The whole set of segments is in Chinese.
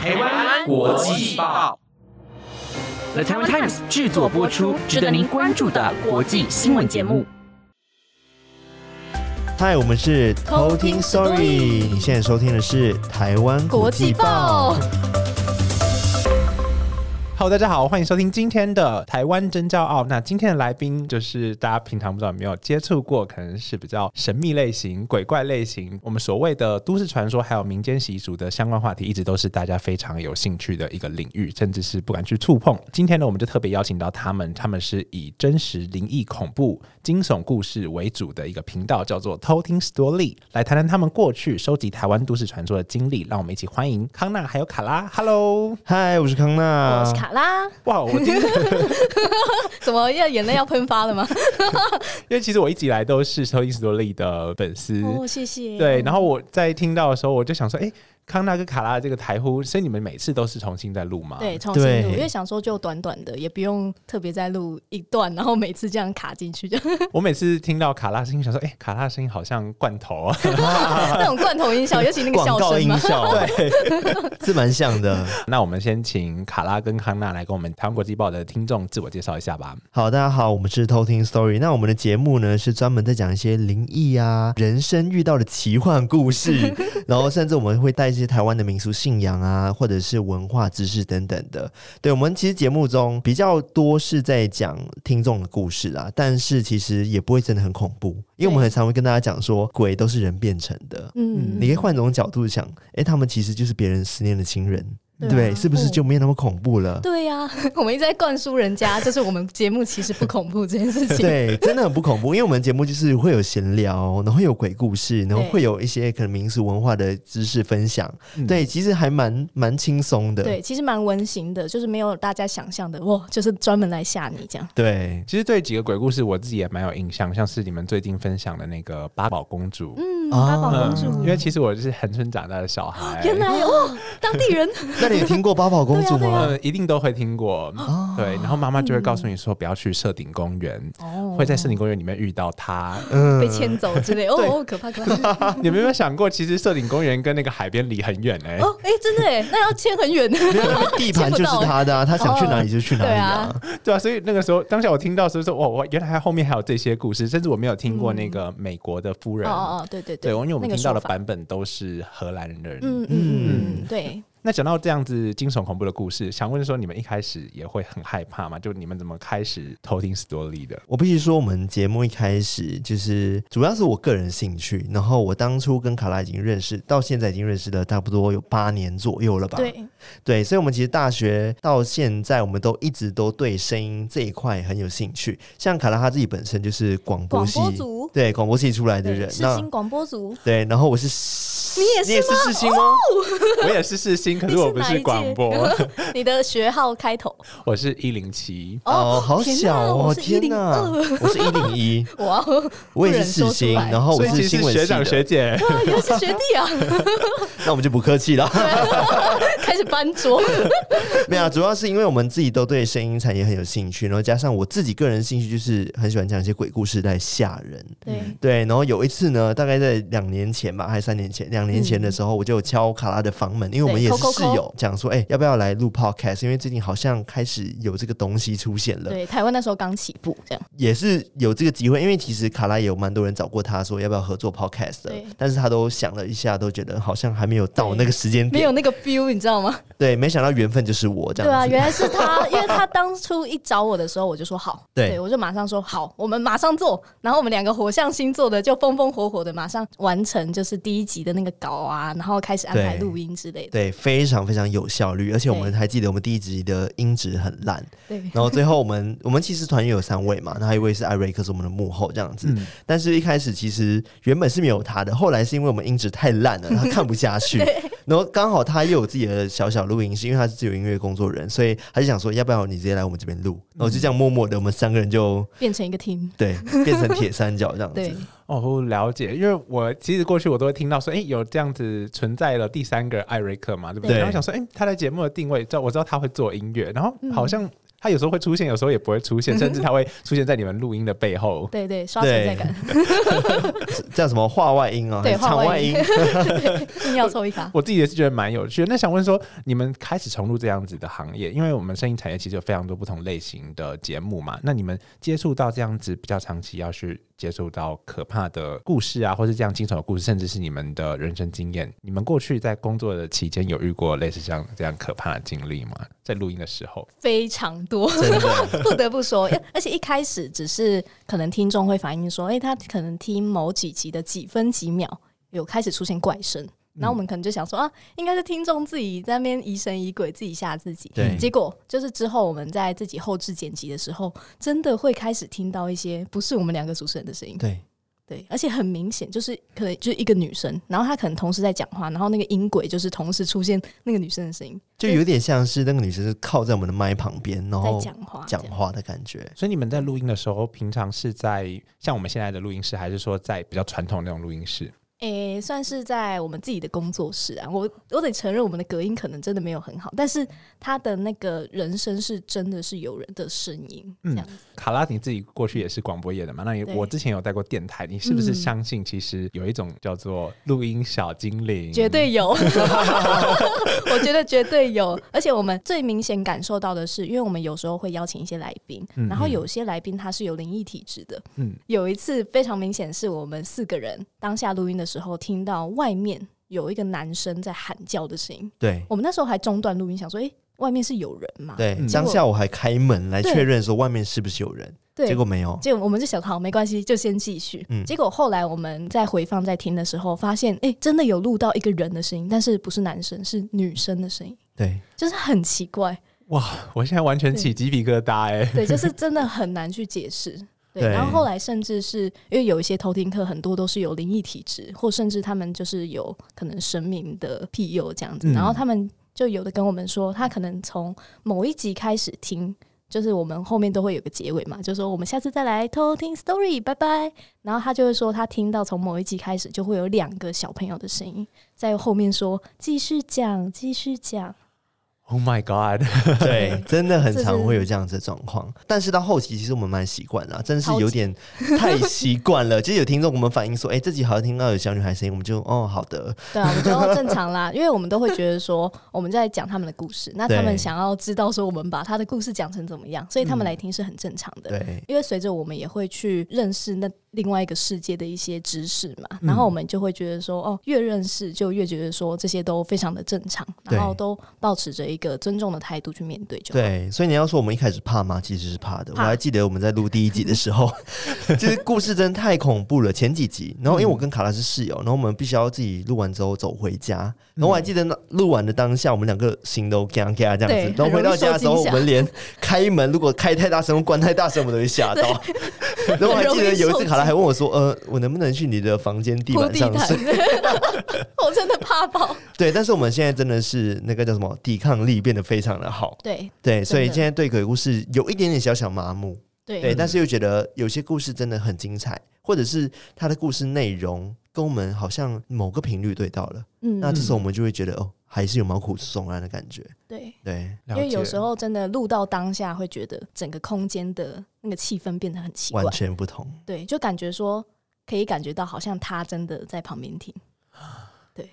台湾国际报，The Taiwan Times 制作播出，值得您关注的国际新闻节目。嗨，我们是偷听 Story，你现在收听的是台湾国际报。Hello，大家好，欢迎收听今天的台湾真骄傲。那今天的来宾就是大家平常不知道有没有接触过，可能是比较神秘类型、鬼怪类型。我们所谓的都市传说还有民间习俗的相关话题，一直都是大家非常有兴趣的一个领域，甚至是不敢去触碰。今天呢，我们就特别邀请到他们，他们是以真实灵异、恐怖、惊悚故事为主的一个频道，叫做偷听 Story，来谈谈他们过去收集台湾都市传说的经历。让我们一起欢迎康纳还有卡拉。Hello，嗨，我是康纳，我是卡拉。哇，我今怎 么要眼泪要喷发了吗？因为其实我一直以来都是偷听 Story 的粉丝。哦，谢谢。对，然后我在听到的时候，我就想说，哎。康纳跟卡拉这个台呼，所以你们每次都是重新在录吗？对，重新录，因为想说就短短的，也不用特别再录一段，然后每次这样卡进去。我每次听到卡拉声音，想说，哎，卡拉声音好像罐头啊，那种罐头音效，尤其那个笑声音效，对，是蛮像的。那我们先请卡拉跟康纳来跟我们台湾国际报的听众自我介绍一下吧。好，大家好，我们是偷听 Story。那我们的节目呢，是专门在讲一些灵异啊、人生遇到的奇幻故事，然后甚至我们会带一些台湾的民俗。信仰啊，或者是文化知识等等的，对我们其实节目中比较多是在讲听众的故事啦，但是其实也不会真的很恐怖，因为我们很常会跟大家讲说，鬼都是人变成的。嗯，你可以换种角度想，哎，他们其实就是别人思念的亲人。对，是不是就没有那么恐怖了？对呀，我们一直在灌输人家，就是我们节目其实不恐怖这件事情。对，真的很不恐怖，因为我们节目就是会有闲聊，然后有鬼故事，然后会有一些可能民俗文化的知识分享。对，其实还蛮蛮轻松的。对，其实蛮温馨的，就是没有大家想象的哇，就是专门来吓你这样。对，其实对几个鬼故事，我自己也蛮有印象，像是你们最近分享的那个八宝公主。嗯，八宝公主，因为其实我就是横村长大的小孩。原来哦，当地人。那你听过八宝？公主吗？一定都会听过，对。然后妈妈就会告诉你说，不要去设顶公园，会在设顶公园里面遇到他，被牵走之类。哦，可怕可怕！你们有没有想过，其实设顶公园跟那个海边离很远呢？哦，哎，真的哎，那要牵很远的，地盘就是他的，他想去哪里就去哪里啊，对啊。所以那个时候，当下我听到时候说，哇，我原来后面还有这些故事，甚至我没有听过那个美国的夫人。哦哦，对对对，因为我们听到的版本都是荷兰人。嗯嗯嗯，对。那讲到这样子惊悚恐怖的故事，想问说你们一开始也会很害怕吗？就你们怎么开始偷听 story 的？我必须说，我们节目一开始就是主要是我个人兴趣，然后我当初跟卡拉已经认识，到现在已经认识了差不多有八年左右了吧？对对，所以我们其实大学到现在，我们都一直都对声音这一块很有兴趣。像卡拉他自己本身就是广播系，对广播系出来的人，那广播组对，然后我是你也是你也是世新吗？我也是世新。可是我不是广播，你的学号开头？我是一零七。哦，好小哦，天哪！我是一零一，哇，我也是四星，然后我是新闻学长学姐，原来是学弟啊，那我们就不客气了，开始搬桌。没有，啊主要是因为我们自己都对声音产业很有兴趣，然后加上我自己个人兴趣就是很喜欢讲一些鬼故事在吓人，对对。然后有一次呢，大概在两年前吧，还是三年前，两年前的时候，我就敲卡拉的房门，因为我们也是。室友讲说：“哎，要不要来录 podcast？因为最近好像开始有这个东西出现了。对，台湾那时候刚起步，这样也是有这个机会。因为其实卡拉也有蛮多人找过他说要不要合作 podcast 的，但是他都想了一下，都觉得好像还没有到那个时间点，没有那个 feel，你知道吗？对，没想到缘分就是我这样。对啊，原来是他，因为他当初一找我的时候，我就说好，对我就马上说好，我们马上做。然后我们两个火象星座的就风风火火的马上完成，就是第一集的那个稿啊，然后开始安排录音之类的。对，非常非常有。效率，而且我们还记得我们第一集的音质很烂，对。然后最后我们我们其实团员有三位嘛，那还有一位是艾瑞克，是我们的幕后这样子。但是一开始其实原本是没有他的，后来是因为我们音质太烂了，他看不下去。然后刚好他又有自己的小小录音室，因为他是自由音乐工作人，所以他就想说，要不要你直接来我们这边录？然后就这样默默的，我们三个人就变成一个 team，对，变成铁三角这样子。哦，了解，因为我其实过去我都会听到说，哎，有这样子存在了第三个艾瑞克嘛，对不对？然后想说，哎，他的节目的定位，知道我知道他会做音乐，然后好像他有时候会出现，有时候也不会出现，甚至他会出现在你们录音的背后。对对，刷存在感。叫什么话外音啊？对，场外音。硬要凑一卡。我自己也是觉得蛮有趣的。那想问说，你们开始重入这样子的行业，因为我们声音产业其实有非常多不同类型的节目嘛。那你们接触到这样子比较长期，要去接触到可怕的故事啊，或是这样惊悚的故事，甚至是你们的人生经验。你们过去在工作的期间有遇过类似这样这样可怕的经历吗？在录音的时候，非常多，不得不说。而且一开始只是可能听众会反映说，哎，他可能听某几集的几分几秒有开始出现怪声。然后我们可能就想说啊，应该是听众自己在那边疑神疑鬼，自己吓自己。对，结果就是之后我们在自己后置剪辑的时候，真的会开始听到一些不是我们两个主持人的声音。对，对，而且很明显就是可能就是一个女生，然后她可能同时在讲话，然后那个音轨就是同时出现那个女生的声音，就有点像是那个女生是靠在我们的麦旁边，然后讲话讲话的感觉。所以你们在录音的时候，平常是在像我们现在的录音室，还是说在比较传统那种录音室？诶，算是在我们自己的工作室啊。我我得承认，我们的隔音可能真的没有很好，但是他的那个人声是真的是有人的声音。嗯，卡拉，你自己过去也是广播业的嘛？那你我之前有带过电台，你是不是相信其实有一种叫做录音小精灵？绝对有，我觉得绝对有。而且我们最明显感受到的是，因为我们有时候会邀请一些来宾，然后有些来宾他是有灵异体质的。嗯，有一次非常明显，是我们四个人当下录音的。时候听到外面有一个男生在喊叫的声音，对我们那时候还中断录音，想说：“哎，外面是有人吗？”对，当下我还开门来确认说外面是不是有人，对结果没有。结果我们就想，好，没关系，就先继续。嗯，结果后来我们在回放在听的时候，发现，哎，真的有录到一个人的声音，但是不是男生，是女生的声音。对，就是很奇怪。哇，我现在完全起鸡皮疙瘩哎。对，就是真的很难去解释。对，然后后来甚至是因为有一些偷听课，很多都是有灵异体质，或甚至他们就是有可能神明的庇佑这样子。然后他们就有的跟我们说，他可能从某一集开始听，就是我们后面都会有个结尾嘛，就说我们下次再来偷听 story，拜拜。然后他就会说，他听到从某一集开始就会有两个小朋友的声音在后面说继续讲，继续讲。Oh my god！对，真的很常会有这样子的状况。但是到后期，其实我们蛮习惯了，真的是有点太习惯了。其实有听众我们反映说，哎，这集好像听到有小女孩声音，我们就哦，好的。对啊，我们就正常啦，因为我们都会觉得说我们在讲他们的故事，那他们想要知道说我们把他的故事讲成怎么样，所以他们来听是很正常的。对，因为随着我们也会去认识那。另外一个世界的一些知识嘛，然后我们就会觉得说，哦，越认识就越觉得说这些都非常的正常，然后都保持着一个尊重的态度去面对。就对，所以你要说我们一开始怕吗？其实是怕的。我还记得我们在录第一集的时候，其 实故事真的太恐怖了。前几集，然后因为我跟卡拉是室友，然后我们必须要自己录完之后走回家。然后我还记得那录完的当下，我们两个心都嘎嘎这样子。然后回到家的时候，我们连开门如果开太大声、关太大声，我们都会吓到。然后我还记得有一次，卡拉还问我说：“呃，我能不能去你的房间地板上睡？” 我真的怕爆。对，但是我们现在真的是那个叫什么抵抗力变得非常的好。对对，所以现在对鬼故事有一点点小小麻木。对，但是又觉得有些故事真的很精彩，或者是它的故事内容跟我们好像某个频率对到了。嗯，那这时候我们就会觉得哦。还是有毛骨悚然的感觉，对对，因为有时候真的录到当下，会觉得整个空间的那个气氛变得很奇怪，完全不同。对，就感觉说可以感觉到，好像他真的在旁边听。对，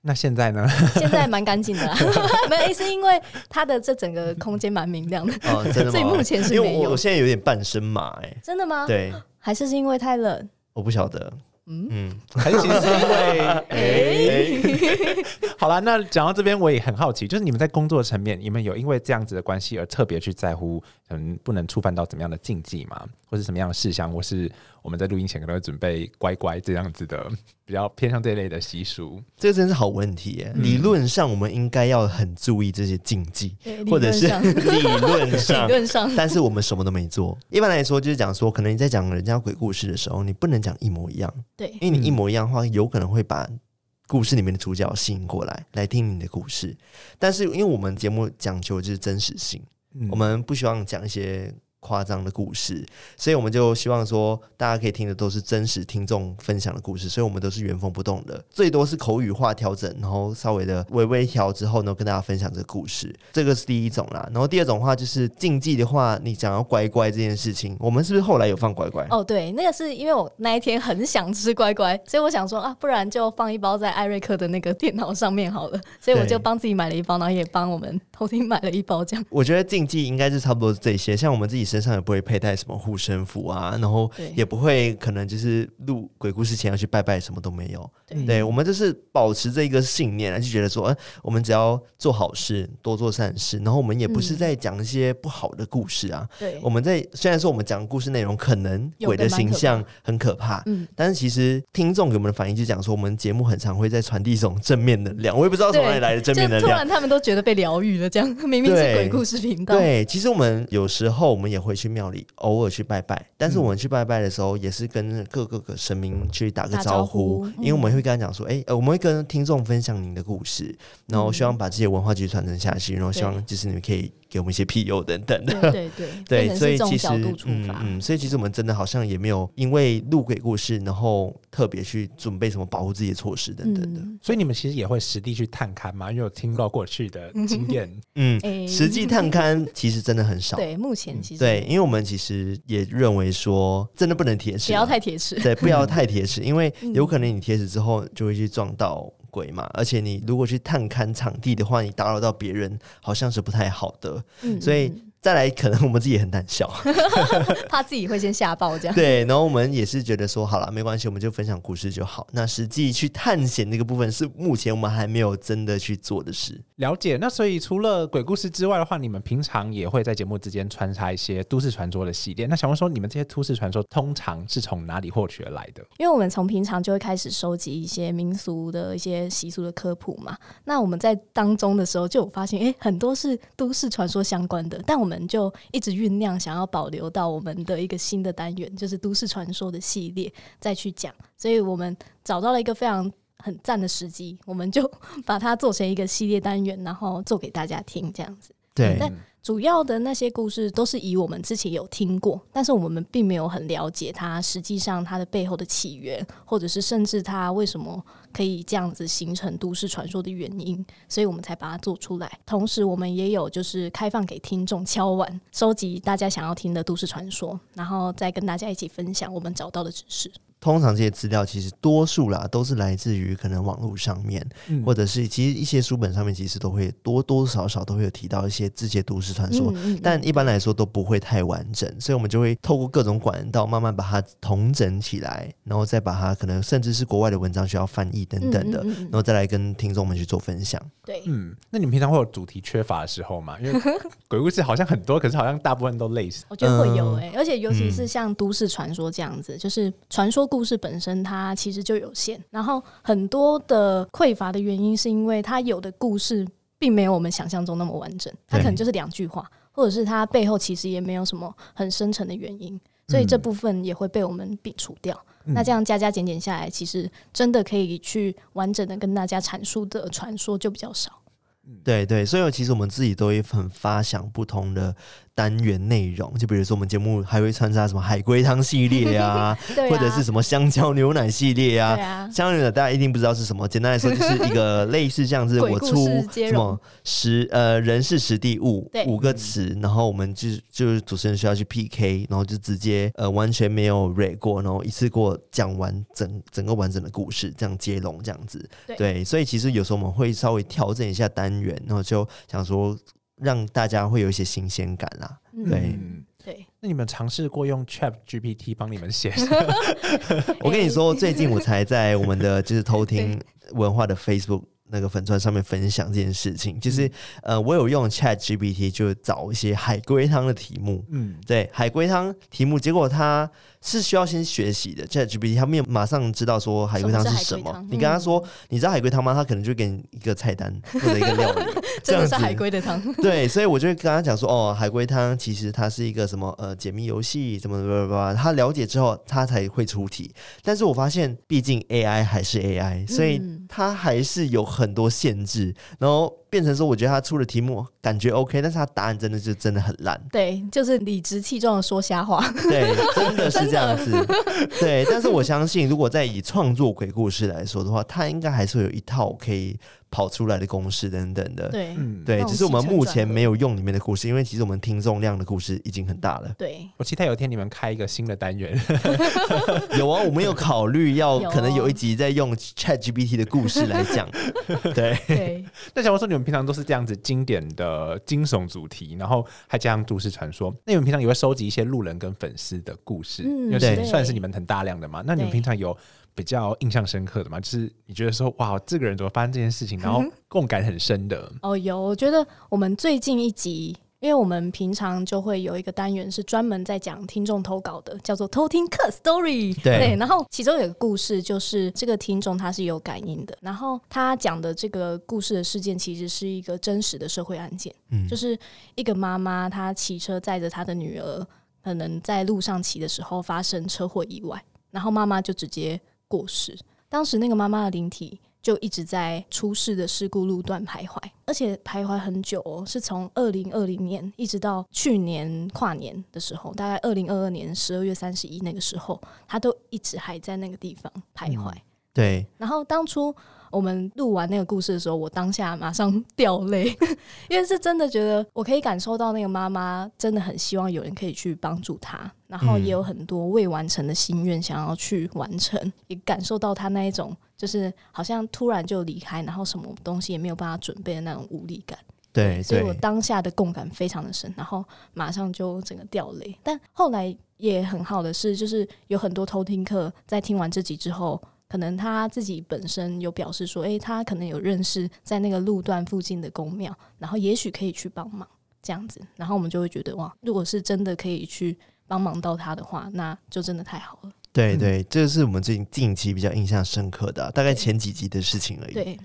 那现在呢？现在蛮干净的，没是因为他的这整个空间蛮明亮的。哦，真的吗？所以目前是没有。我现在有点半身麻，哎，真的吗？对，还是是因为太冷？我不晓得。嗯，还是其实是因为，哎，好了，那讲到这边，我也很好奇，就是你们在工作层面，你们有因为这样子的关系而特别去在乎，嗯，不能触犯到怎么样的禁忌吗？或是什么样的事项？或是我们在录音前可能会准备乖乖这样子的，比较偏向这一类的习俗。这真是好问题耶！理论上我们应该要很注意这些禁忌，或者是 理论上，理论上，但是我们什么都没做。一般来说，就是讲说，可能你在讲人家鬼故事的时候，你不能讲一模一样。对，因为你一模一样的话，有可能会把故事里面的主角吸引过来，来听你的故事。但是，因为我们节目讲究就是真实性，我们不希望讲一些夸张的故事，所以我们就希望说，大家可以听的都是真实听众分享的故事，所以我们都是原封不动的，最多是口语化调整，然后稍微的微微调之后呢，跟大家分享这个故事，这个是第一种啦。然后第二种话就是禁忌的话，你讲要乖乖这件事情，我们是不是后来有放乖乖？哦，对，那个是因为我那一天很想吃乖乖，所以我想说啊，不然就放一包在艾瑞克的那个电脑上面好了，所以我就帮自己买了一包，然后也帮我们偷听买了一包这样。我觉得禁忌应该是差不多是这些，像我们自己。身上也不会佩戴什么护身符啊，然后也不会可能就是录鬼故事前要去拜拜，什么都没有。对，我们就是保持这一个信念，就觉得说，哎，我们只要做好事，多做善事，然后我们也不是在讲一些不好的故事啊。对，我们在虽然说我们讲故事内容可能鬼的形象很可怕，嗯，但是其实听众给我们的反应就讲说，我们节目很常会在传递一种正面能量。我也不知道从哪里来的正面能量，突然他们都觉得被疗愈了，这样明明是鬼故事频道。对，其实我们有时候我们也。会去庙里偶尔去拜拜，但是我们去拜拜的时候，也是跟各个个神明去打个招呼，因为我们会跟他讲说，哎，我们会跟听众分享您的故事，然后希望把这些文化继续传承下去，然后希望就是你们可以。给我们一些庇佑等等的，对对对，所以其实嗯嗯，所以其实我们真的好像也没有因为录鬼故事，然后特别去准备什么保护自己的措施等等的。所以你们其实也会实地去探勘嘛？因为有听到过去的经验，嗯，实际探勘其实真的很少。对，目前其实对，因为我们其实也认为说，真的不能铁齿，不要太铁齿，对，不要太铁齿，因为 有可能你铁齿之后就会去撞到。鬼嘛，而且你如果去探勘场地的话，你打扰到别人，好像是不太好的，所以。再来，可能我们自己也很胆小，怕自己会先吓爆这样。对，然后我们也是觉得说，好了，没关系，我们就分享故事就好。那实际去探险那个部分，是目前我们还没有真的去做的事。了解。那所以除了鬼故事之外的话，你们平常也会在节目之间穿插一些都市传说的系列。那想问说，你们这些都市传说通常是从哪里获取而来的？因为我们从平常就会开始收集一些民俗的一些习俗的科普嘛。那我们在当中的时候，就有发现，哎，很多是都市传说相关的，但我们。就一直酝酿，想要保留到我们的一个新的单元，就是都市传说的系列，再去讲。所以我们找到了一个非常很赞的时机，我们就把它做成一个系列单元，然后做给大家听，这样子。对。主要的那些故事都是以我们之前有听过，但是我们并没有很了解它实际上它的背后的起源，或者是甚至它为什么可以这样子形成都市传说的原因，所以我们才把它做出来。同时，我们也有就是开放给听众敲碗，收集大家想要听的都市传说，然后再跟大家一起分享我们找到的知识。通常这些资料其实多数啦都是来自于可能网络上面，或者是其实一些书本上面其实都会多多少少都会有提到一些这些都市传说，但一般来说都不会太完整，所以我们就会透过各种管道慢慢把它统整起来，然后再把它可能甚至是国外的文章需要翻译等等的，然后再来跟听众们去做分享。对，嗯，那你们平常会有主题缺乏的时候吗？因为 鬼故事好像很多，可是好像大部分都类似。我觉得会有诶，而且尤其是像都市传说这样子，就是传说。故事本身它其实就有限，然后很多的匮乏的原因是因为它有的故事并没有我们想象中那么完整，它可能就是两句话，或者是它背后其实也没有什么很深层的原因，所以这部分也会被我们摒除掉。那这样加加减减下来，其实真的可以去完整的跟大家阐述的传说就比较少。对对，所以其实我们自己都会很发想不同的。单元内容，就比如说我们节目还会穿插什么海龟汤系列啊，或者是什么香蕉牛奶系列啊。香蕉牛奶大家一定不知道是什么，简单来说就是一个 类似这样子我出什么实呃人事实地物五个词，然后我们就就是主持人需要去 PK，然后就直接呃完全没有 re 过，然后一次过讲完整整个完整的故事，这样接龙这样子。对，所以其实有时候我们会稍微调整一下单元，然后就想说。让大家会有一些新鲜感啦，对。对。那你们尝试过用 Chat GPT 帮你们写？我跟你说，最近我才在我们的就是偷听文化的 Facebook 那个粉钻上面分享这件事情。就是呃，我有用 Chat GPT 就找一些海龟汤的题目，嗯，对，海龟汤题目，结果它。是需要先学习的，ChatGPT 他没有马上知道说海龟汤是什么。你跟他说，你知道海龟汤吗？他可能就给你一个菜单 或者一个料理，这样是海龟的汤。对，所以我就会跟他讲说，哦，海龟汤其实它是一个什么呃解密游戏，什么什么什么。他了解之后，他才会出题。但是我发现，毕竟 AI 还是 AI，所以它还是有很很多限制。然后。变成说，我觉得他出的题目感觉 OK，但是他答案真的是真的很烂。对，就是理直气壮的说瞎话。对，真的是 这样子。对，但是我相信，如果在以创作鬼故事来说的话，他应该还是会有一套可以。跑出来的公式等等的，对，对，只是我们目前没有用里面的故事，因为其实我们听众量的故事已经很大了。对，我期待有一天你们开一个新的单元。有啊，我们有考虑要可能有一集在用 Chat GPT 的故事来讲。对，对。那假如说你们平常都是这样子经典的惊悚主题，然后还加上都市传说，那你们平常也会收集一些路人跟粉丝的故事，因为算是你们很大量的嘛。那你们平常有？比较印象深刻的吗，就是你觉得说哇，这个人怎么发生这件事情，然后共感很深的。哦，有，我觉得我们最近一集，因为我们平常就会有一个单元是专门在讲听众投稿的，叫做偷听客 story。对，然后其中有个故事，就是这个听众他是有感应的，然后他讲的这个故事的事件其实是一个真实的社会案件，嗯，就是一个妈妈她骑车载着她的女儿，可能在路上骑的时候发生车祸意外，然后妈妈就直接。过世，当时那个妈妈的灵体就一直在出事的事故路段徘徊，而且徘徊很久哦，是从二零二零年一直到去年跨年的时候，大概二零二二年十二月三十一那个时候，他都一直还在那个地方徘徊。对，然后当初。我们录完那个故事的时候，我当下马上掉泪，因为是真的觉得我可以感受到那个妈妈真的很希望有人可以去帮助她，然后也有很多未完成的心愿想要去完成，也感受到她那一种就是好像突然就离开，然后什么东西也没有办法准备的那种无力感。对，所以我当下的共感非常的深，然后马上就整个掉泪。但后来也很好的是，就是有很多偷听课在听完这集之后。可能他自己本身有表示说，诶，他可能有认识在那个路段附近的公庙，然后也许可以去帮忙这样子，然后我们就会觉得哇，如果是真的可以去帮忙到他的话，那就真的太好了。对对，这是我们最近近期比较印象深刻的，大概前几集的事情而已。对，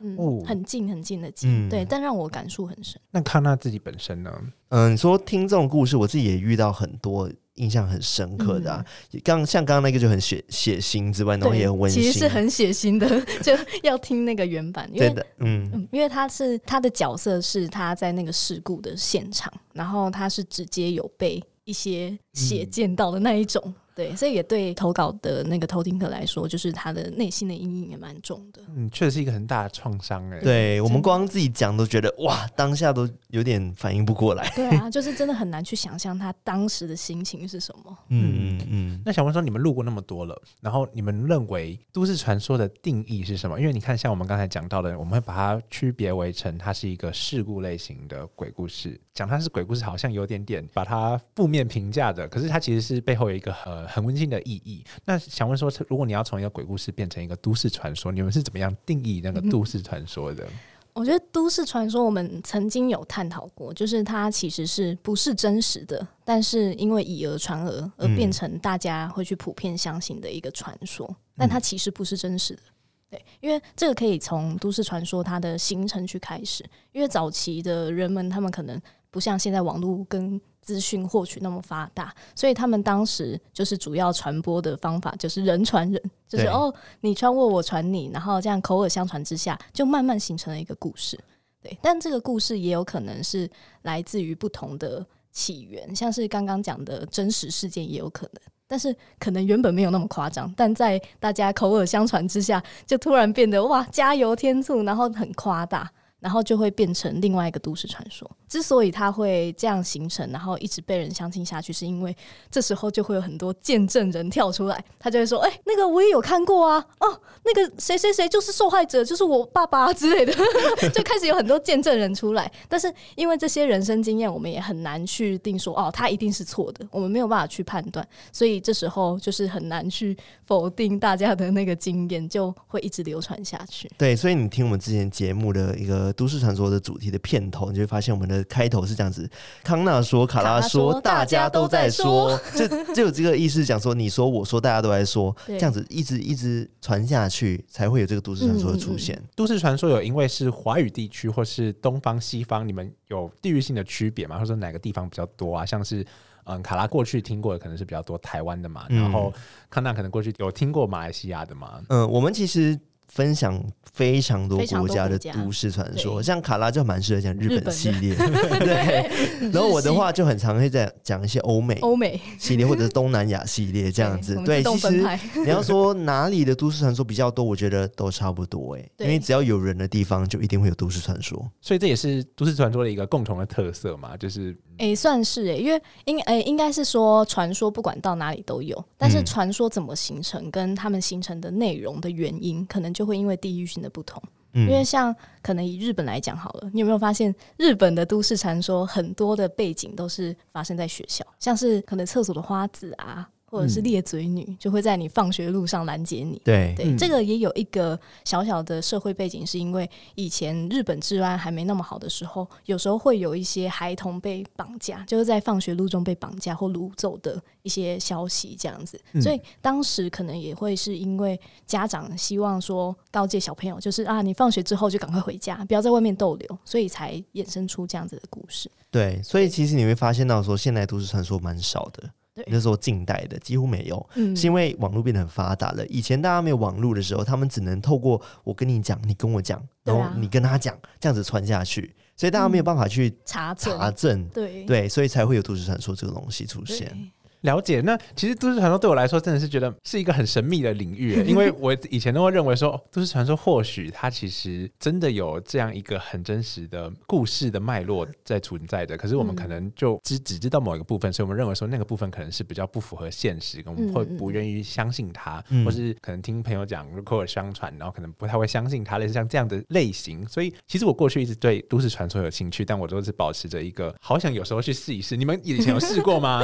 嗯，很近很近的近，对，但让我感触很深。那康纳自己本身呢？嗯，说听这种故事，我自己也遇到很多。印象很深刻的，啊，刚像刚刚那个就很血血腥之外，然后也很温馨，其实是很血腥的，就要听那个原版，因为嗯，因为他是他的角色是他在那个事故的现场，然后他是直接有被一些血溅到的那一种。对，所以也对投稿的那个偷听客来说，就是他的内心的阴影也蛮重的。嗯，确实是一个很大的创伤哎。对我们光自己讲都觉得哇，当下都有点反应不过来。对啊，就是真的很难去想象他当时的心情是什么。嗯嗯嗯。那想问说，你们录过那么多了，然后你们认为都市传说的定义是什么？因为你看，像我们刚才讲到的，我们会把它区别为成它是一个事故类型的鬼故事。讲它是鬼故事，好像有点点把它负面评价的，可是它其实是背后有一个呃很温馨的意义。那想问说，如果你要从一个鬼故事变成一个都市传说，你们是怎么样定义那个都市传说的？我觉得都市传说我们曾经有探讨过，就是它其实是不是真实的，但是因为以讹传讹而变成大家会去普遍相信的一个传说，但它其实不是真实的。对，因为这个可以从都市传说它的形成去开始，因为早期的人们他们可能。不像现在网络跟资讯获取那么发达，所以他们当时就是主要传播的方法就是人传人，就是哦你传我我传你，然后这样口耳相传之下，就慢慢形成了一个故事。对，但这个故事也有可能是来自于不同的起源，像是刚刚讲的真实事件也有可能，但是可能原本没有那么夸张，但在大家口耳相传之下，就突然变得哇加油添醋，然后很夸大。然后就会变成另外一个都市传说。之所以它会这样形成，然后一直被人相信下去，是因为这时候就会有很多见证人跳出来，他就会说：“哎，那个我也有看过啊，哦，那个谁谁谁就是受害者，就是我爸爸之类的。”就开始有很多见证人出来。但是因为这些人生经验，我们也很难去定说：“哦，他一定是错的。”我们没有办法去判断，所以这时候就是很难去否定大家的那个经验，就会一直流传下去。对，所以你听我们之前节目的一个。都市传说的主题的片头，你就会发现我们的开头是这样子：康纳说，卡拉说，大家都在说，就就有这个意思，讲说你说我说，大家都在说，这样子一直一直传下去，才会有这个都市传说的出现。都市传说有因为是华语地区或是东方西方，你们有地域性的区别吗？或者说哪个地方比较多啊？像是嗯，卡拉过去听过的可能是比较多台湾的嘛，然后康纳可能过去有听过马来西亚的嘛？嗯，我们其实。分享非常多国家的都市传说，像卡拉就蛮适合讲日本系列，对。然后我的话就很常会在讲一些欧美欧美。系列或者是东南亚系列这样子。对，其实 你要说哪里的都市传说比较多，我觉得都差不多哎，因为只要有人的地方就一定会有都市传说，所以这也是都市传说的一个共同的特色嘛，就是哎算是哎，因为应哎应该是说传说不管到哪里都有，但是传说怎么形成跟他们形成的内容的原因，可能就会因为地域性的不同。因为像可能以日本来讲好了，你有没有发现日本的都市传说很多的背景都是发生在学校，像是可能厕所的花子啊。或者是裂嘴女就会在你放学路上拦截你。对对，这个也有一个小小的社会背景，是因为以前日本治安还没那么好的时候，有时候会有一些孩童被绑架，就是在放学路中被绑架或掳走的一些消息，这样子。所以当时可能也会是因为家长希望说告诫小朋友，就是啊，你放学之后就赶快回家，不要在外面逗留，所以才衍生出这样子的故事。对，所以其实你会发现到说，现在都市传说蛮少的。那时候近代的几乎没有，是因为网络变得很发达了。以前大家没有网络的时候，他们只能透过我跟你讲，你跟我讲，然后你跟他讲，这样子传下去，所以大家没有办法去查查证，对。对，所以才会有都市传说这个东西出现。了解，那其实都市传说对我来说真的是觉得是一个很神秘的领域，因为我以前都会认为说都市传说或许它其实真的有这样一个很真实的故事的脉络在存在的，可是我们可能就只只知道某一个部分，所以我们认为说那个部分可能是比较不符合现实，我们会不愿意相信它，或是可能听朋友讲口耳相传，然后可能不太会相信它，类似像这样的类型。所以其实我过去一直对都市传说有兴趣，但我都是保持着一个好想有时候去试一试。你们以前有试过吗？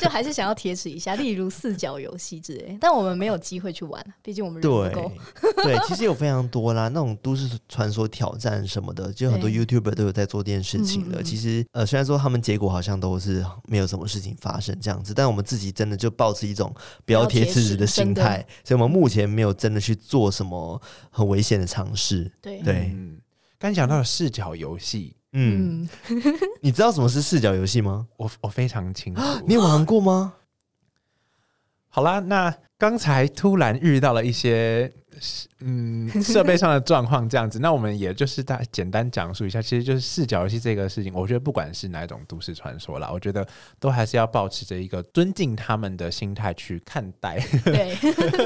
就还是想要贴纸一下，例如四角游戏之类，但我们没有机会去玩，毕竟我们人不够。对，其实有非常多啦，那种都市传说挑战什么的，就很多 YouTuber 都有在做这件事情的。其实呃，虽然说他们结果好像都是没有什么事情发生这样子，但我们自己真的就保持一种不要贴纸的心态，所以我们目前没有真的去做什么很危险的尝试。对对，刚讲到的视角游戏。嗯，你知道什么是视角游戏吗？我我非常清楚。你有玩过吗？好啦，那刚才突然遇到了一些。嗯，设备上的状况这样子，那我们也就是大简单讲述一下，其实就是视角游戏这个事情。我觉得不管是哪一种都市传说啦，我觉得都还是要保持着一个尊敬他们的心态去看待。对，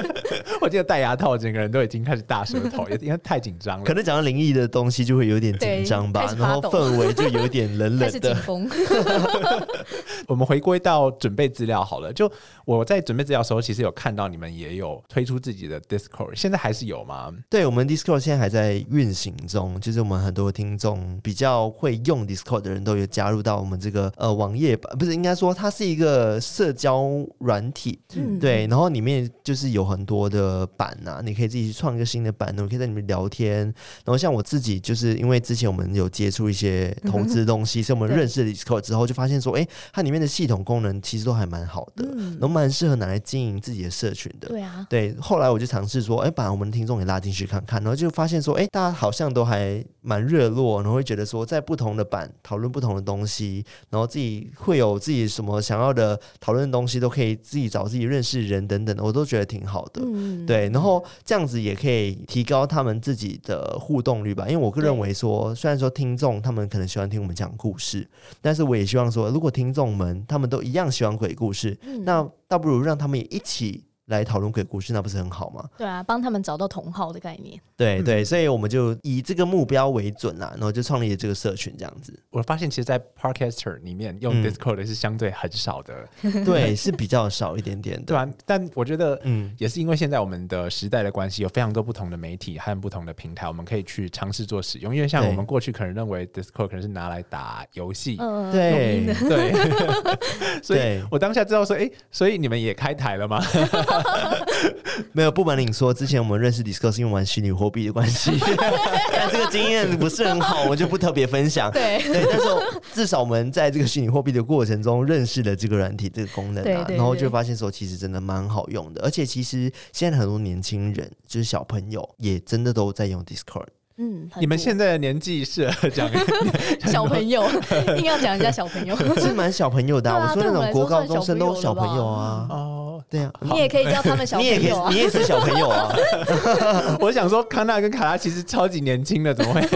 我记得戴牙套，整个人都已经开始大舌头，因为太紧张了。可能讲到灵异的东西就会有点紧张吧，然后氛围就有点冷冷的。我们回归到准备资料好了，就我在准备资料的时候，其实有看到你们也有推出自己的 Discord，现在。还是有吗？对我们 Discord 现在还在运行中，就是我们很多听众比较会用 Discord 的人都有加入到我们这个呃网页版，不是应该说它是一个社交软体，对，然后里面就是有很多的版呐，你可以自己去创一个新的版，你可以在里面聊天。然后像我自己，就是因为之前我们有接触一些投资东西，所以我们认识 Discord 之后，就发现说，哎，它里面的系统功能其实都还蛮好的，然后蛮适合拿来经营自己的社群的。对啊，对。后来我就尝试说，哎，把我们的听众也拉进去看看，然后就发现说，哎，大家好像都还蛮热络，然后会觉得说，在不同的版讨论不同的东西，然后自己会有自己什么想要的讨论的东西，都可以自己找自己认识人等等的，我都觉得挺好的。嗯，对，然后这样子也可以提高他们自己的互动率吧。因为我个认为说，虽然说听众他们可能喜欢听我们讲故事，但是我也希望说，如果听众们他们都一样喜欢鬼故事，那倒不如让他们也一起。来讨论鬼故事，那不是很好吗？对啊，帮他们找到同号的概念。对对，所以我们就以这个目标为准啦，然后就创立了这个社群，这样子。我发现，其实，在 Podcaster 里面用 Discord 是相对很少的 对，是比较少一点点，对啊？但我觉得，嗯，也是因为现在我们的时代的关系，有非常多不同的媒体和不同的平台，我们可以去尝试做使用。因为像我们过去可能认为 Discord 可能是拿来打游戏，对对，所以我当下知道说，哎，所以你们也开台了吗？没有不瞒你说，之前我们认识 Discord 是因为玩虚拟货币的关系，但这个经验不是很好，我就不特别分享。对对，但是至少我们在这个虚拟货币的过程中认识了这个软体这个功能啊，然后就发现说其实真的蛮好用的，而且其实现在很多年轻人就是小朋友也真的都在用 Discord。嗯，你们现在的年纪是讲 小朋友，硬要讲一下小朋友，是蛮小朋友的啊。我说那种国高中生都是小朋友啊。哦，对啊，你也可以叫他们小朋友啊，你也是小朋友啊。我想说，康纳跟卡拉其实超级年轻的，怎么会？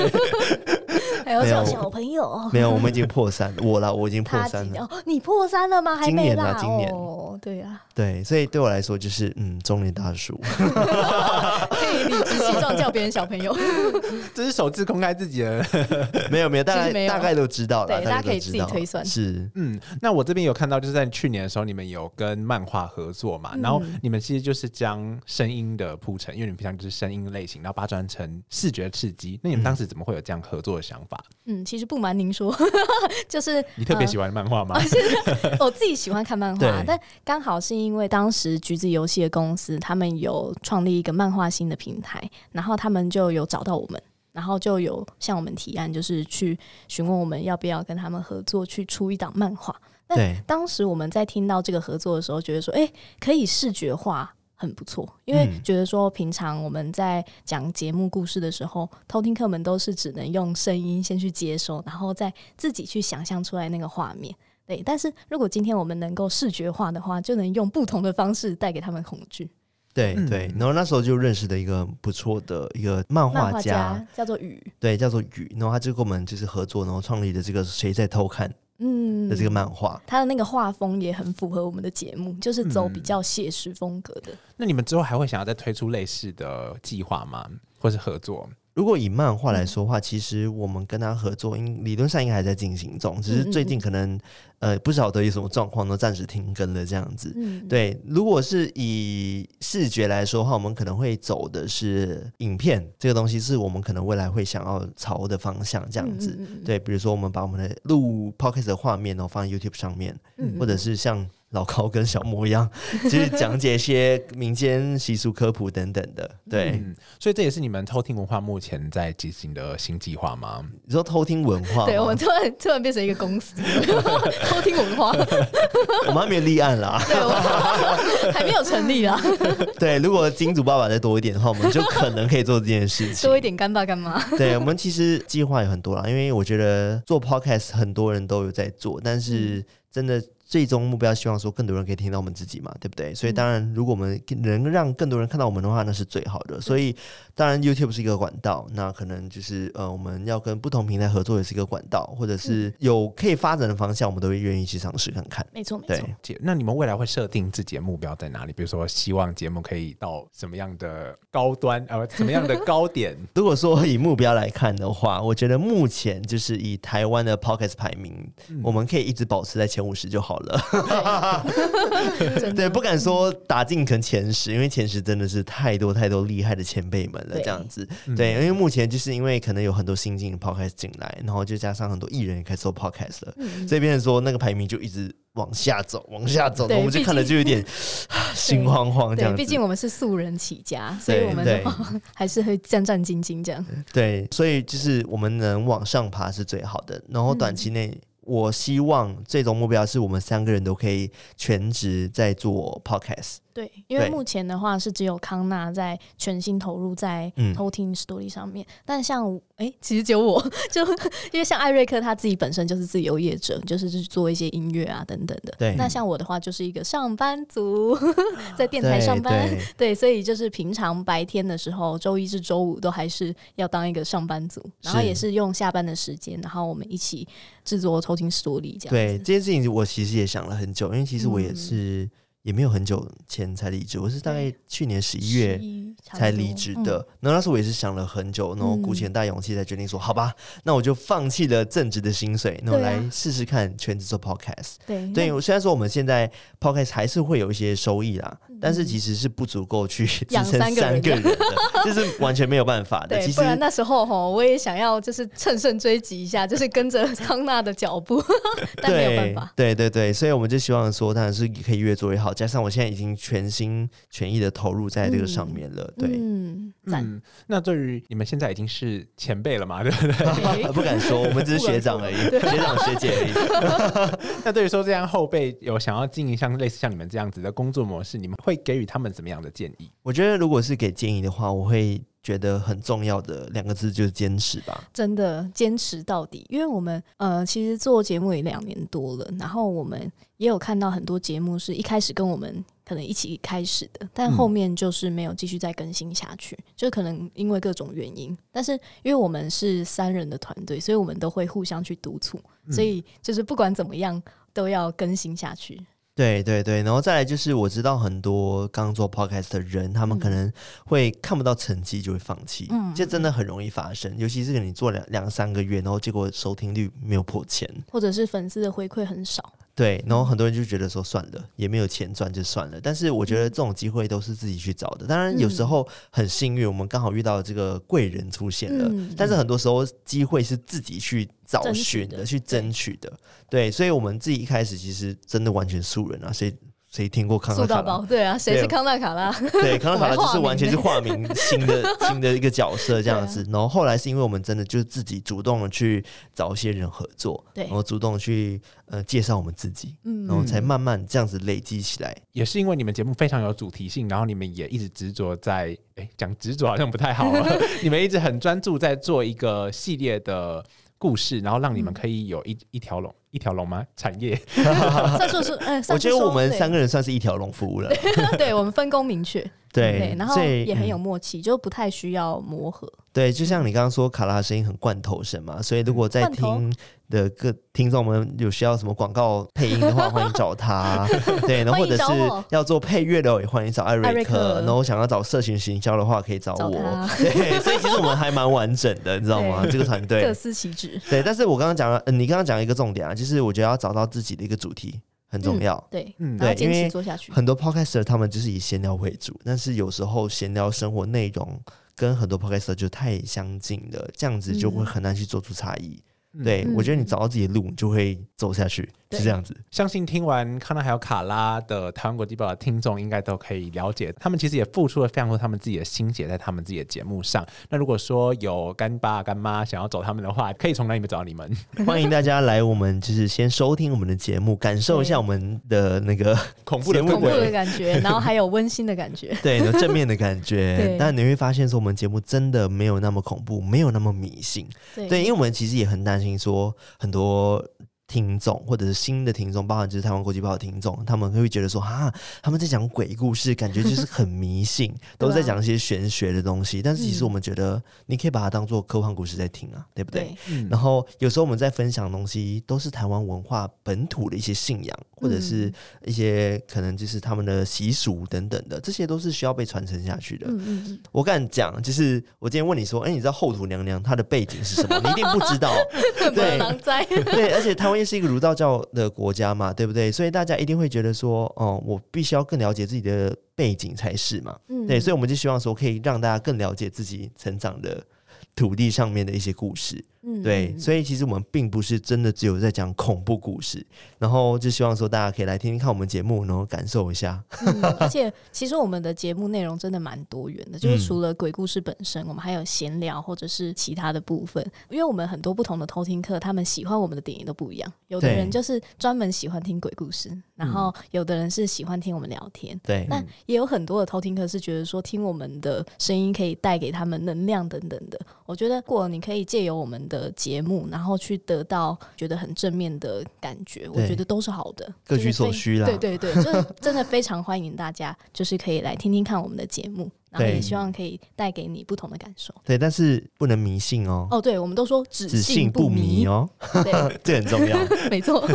还有叫小朋友？没有，我们已经破三，我了，我已经破三了。你破三了吗？还没啦，今年哦，对啊，对，所以对我来说就是嗯，中年大叔，理直气壮叫别人小朋友。这是首次公开自己的，没有没有，大概大概都知道了，对，大家可以自己推算。是，嗯，那我这边有看到，就是在去年的时候，你们有跟漫画合作嘛？然后你们其实就是将声音的铺陈，因为你们平常就是声音类型，然后把它转成视觉刺激。那你们当时怎么会有这样合作的想法？嗯，其实不瞒您说，就是你特别喜欢漫画吗？我自己喜欢看漫画，但刚好是因为当时橘子游戏的公司他们有创立一个漫画新的平台，然后他们就有找到我们，然后就有向我们提案，就是去询问我们要不要跟他们合作去出一档漫画。那当时我们在听到这个合作的时候，觉得说，哎，可以视觉化。很不错，因为觉得说平常我们在讲节目故事的时候，偷听客们都是只能用声音先去接收，然后再自己去想象出来那个画面。对，但是如果今天我们能够视觉化的话，就能用不同的方式带给他们恐惧。对对，然后那时候就认识的一个不错的一个漫画家，叫做雨，对，叫做雨，然后他就跟我们就是合作，然后创立的这个谁在偷看。嗯的这个漫画，他的那个画风也很符合我们的节目，就是走比较写实风格的。那你们之后还会想要再推出类似的计划吗？或是合作？如果以漫画来说的话，其实我们跟他合作，应理论上应该还在进行中，只是最近可能呃不晓得有什么状况，都暂时停更了这样子。对，如果是以视觉来说的话，我们可能会走的是影片这个东西，是我们可能未来会想要朝的方向这样子。对，比如说我们把我们的录 podcast 的画面哦放在 YouTube 上面，或者是像。老高跟小莫一样，就是讲解一些民间习俗科普等等的，对，所以这也是你们偷听文化目前在进行的新计划吗？你说偷听文化，对我们突然突然变成一个公司，偷听文化，我们还没有立案啦，对，还没有成立啦。对，如果金主爸爸再多一点的话，我们就可能可以做这件事情，多一点干爸干妈。对，我们其实计划有很多啦，因为我觉得做 podcast 很多人都有在做，但是真的。最终目标希望说更多人可以听到我们自己嘛，对不对？所以当然，如果我们能让更多人看到我们的话，那是最好的。所以当然，YouTube 是一个管道，那可能就是呃，我们要跟不同平台合作也是一个管道，或者是有可以发展的方向，我们都会愿意去尝试看看。没错，没错。那你们未来会设定自己的目标在哪里？比如说，希望节目可以到什么样的高端，呃，什么样的高点？如果说以目标来看的话，我觉得目前就是以台湾的 Pocket 排名，我们可以一直保持在前五十就好了。对，不敢说打进可能前十，因为前十真的是太多太多厉害的前辈们了，这样子。对，因为目前就是因为可能有很多新进的 podcast 进来，然后就加上很多艺人也开始做 podcast 了，这边说那个排名就一直往下走，往下走，我们就看了就有点 心慌慌这样。毕竟我们是素人起家，所以我们 还是会战战兢兢这样。对，所以就是我们能往上爬是最好的，然后短期内。我希望最终目标是我们三个人都可以全职在做 podcast。对，因为目前的话是只有康纳在全心投入在偷听 story 上面，但像哎，其实只有我 就因为像艾瑞克他自己本身就是自由业者，就是去做一些音乐啊等等的。对，那像我的话就是一个上班族，在电台上班。对，所以就是平常白天的时候，周一至周五都还是要当一个上班族，然后也是用下班的时间，然后我们一起制作偷听 story 这样。对，这件事情我其实也想了很久，因为其实我也是。也没有很久前才离职，我是大概去年十一月才离职的。然后那时候我也是想了很久，然后鼓起很大勇气才决定说，好吧，那我就放弃了正职的薪水，然后来试试看全职做 podcast。对，对，虽然说我们现在 podcast 还是会有一些收益啦，但是其实是不足够去 支撑三个人的，就是完全没有办法的。其实不然那时候哈，我也想要就是乘胜追击一下，就是跟着康纳的脚步，但没有办法。对对对，所以我们就希望说，当然是可以越做越好。加上我现在已经全心全意的投入在这个上面了，对，嗯，嗯，那对于你们现在已经是前辈了嘛，对不对？不敢说，我们只是学长而已，学长学姐而已。那对于说这样后辈有想要经营像类似像你们这样子的工作模式，你们会给予他们怎么样的建议？我觉得如果是给建议的话，我会觉得很重要的两个字就是坚持吧，真的坚持到底。因为我们呃，其实做节目也两年多了，然后我们。也有看到很多节目是一开始跟我们可能一起开始的，但后面就是没有继续再更新下去，就可能因为各种原因。但是因为我们是三人的团队，所以我们都会互相去督促，所以就是不管怎么样都要更新下去。对对对，然后再来就是我知道很多刚做 podcast 的人，他们可能会看不到成绩就会放弃，这真的很容易发生。尤其是你做两两三个月，然后结果收听率没有破千，或者是粉丝的回馈很少。对，然后很多人就觉得说算了，也没有钱赚就算了。但是我觉得这种机会都是自己去找的。当然有时候很幸运，我们刚好遇到这个贵人出现了。但是很多时候机会是自己去找寻的，去争取的。对，所以我们自己一开始其实真的完全素人啊，所以。谁听过康纳卡拉？对啊，谁是康纳卡拉？对，康纳卡拉就是完全是化名新的 新的一个角色这样子。然后后来是因为我们真的就是自己主动的去找一些人合作，对，然后主动去呃介绍我们自己，嗯，然后才慢慢这样子累积起来。也是因为你们节目非常有主题性，然后你们也一直执着在，哎，讲执着好像不太好，你们一直很专注在做一个系列的。故事，然后让你们可以有一一条龙，一条龙吗？产业？算是是，嗯，我觉得我们三个人算是一条龙服务了。对，我们分工明确，对，然后也很有默契，就不太需要磨合。对，就像你刚刚说，卡拉声音很罐头声嘛，所以如果在听。的各听众们有需要什么广告配音的话，欢迎找他。对，然后或者是要做配乐的，也欢迎找艾瑞克。然后想要找社群行销的话，可以找我。对，所以其实我们还蛮完整的，你知道吗？这个团队 各司其职。对，但是我刚刚讲了，你刚刚讲一个重点啊，就是我觉得要找到自己的一个主题很重要。对，嗯，对，因为很多 podcaster 他们就是以闲聊为主，但是有时候闲聊生活内容跟很多 podcaster 就太相近了，这样子就会很难去做出差异。对，我觉得你找到自己的路，你就会走下去。是这样子，相信听完康纳还有卡拉的台湾国际报的听众，应该都可以了解，他们其实也付出了非常多他们自己的心血在他们自己的节目上。那如果说有干爸干妈想要找他们的话，可以从哪里面找到你们？欢迎大家来我们就是先收听我们的节目，感受一下我们的那个恐怖的恐怖的感觉，然后还有温馨的感觉，对，有正面的感觉。但你会发现说，我们节目真的没有那么恐怖，没有那么迷信。对，因为我们其实也很担心听说很多。听众或者是新的听众，包含就是台湾国际报的听众，他们会觉得说啊，他们在讲鬼故事，感觉就是很迷信，都在讲一些玄学的东西。但是其实我们觉得，你可以把它当做科幻故事在听啊，对不对？然后有时候我们在分享东西，都是台湾文化本土的一些信仰，或者是一些可能就是他们的习俗等等的，这些都是需要被传承下去的。我敢讲，就是我今天问你说，哎，你知道后土娘娘她的背景是什么？你一定不知道。对，对，而且台湾。因为是一个儒道教的国家嘛，对不对？所以大家一定会觉得说，哦，我必须要更了解自己的背景才是嘛。嗯，对，所以我们就希望说，可以让大家更了解自己成长的土地上面的一些故事。对，所以其实我们并不是真的只有在讲恐怖故事，然后就希望说大家可以来听听看我们节目，然后感受一下。而且其实我们的节目内容真的蛮多元的，就是除了鬼故事本身，我们还有闲聊或者是其他的部分。因为我们很多不同的偷听客，他们喜欢我们的电影都不一样。有的人就是专门喜欢听鬼故事，然后有的人是喜欢听我们聊天。对，那也有很多的偷听客是觉得说听我们的声音可以带给他们能量等等的。我觉得，如果你可以借由我们的节目，然后去得到觉得很正面的感觉，我觉得都是好的，各取所需啦。对对对，就是 真的非常欢迎大家，就是可以来听听看我们的节目，然后也希望可以带给你不同的感受。对，但是不能迷信哦。哦，对，我们都说只信不迷哦，对 这很重要。没错，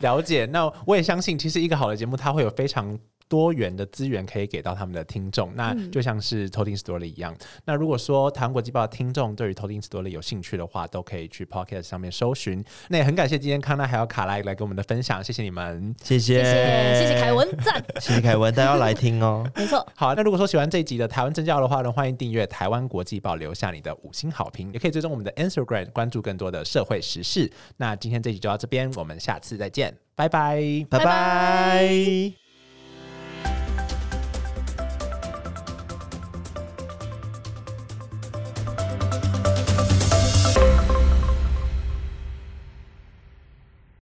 了解。那我也相信，其实一个好的节目，它会有非常。多元的资源可以给到他们的听众，那就像是偷听 story 一样。那如果说台湾国际报的听众对于偷听 story 有兴趣的话，都可以去 podcast 上面搜寻。那也很感谢今天康纳还有卡拉来给我们的分享，谢谢你们，谢谢，谢谢凯文，赞，谢谢凯文，大家要来听哦。没错，好，那如果说喜欢这一集的台湾政教的话呢，欢迎订阅台湾国际报，留下你的五星好评，也可以追踪我们的 Instagram，关注更多的社会时事。那今天这集就到这边，我们下次再见，拜拜，拜拜。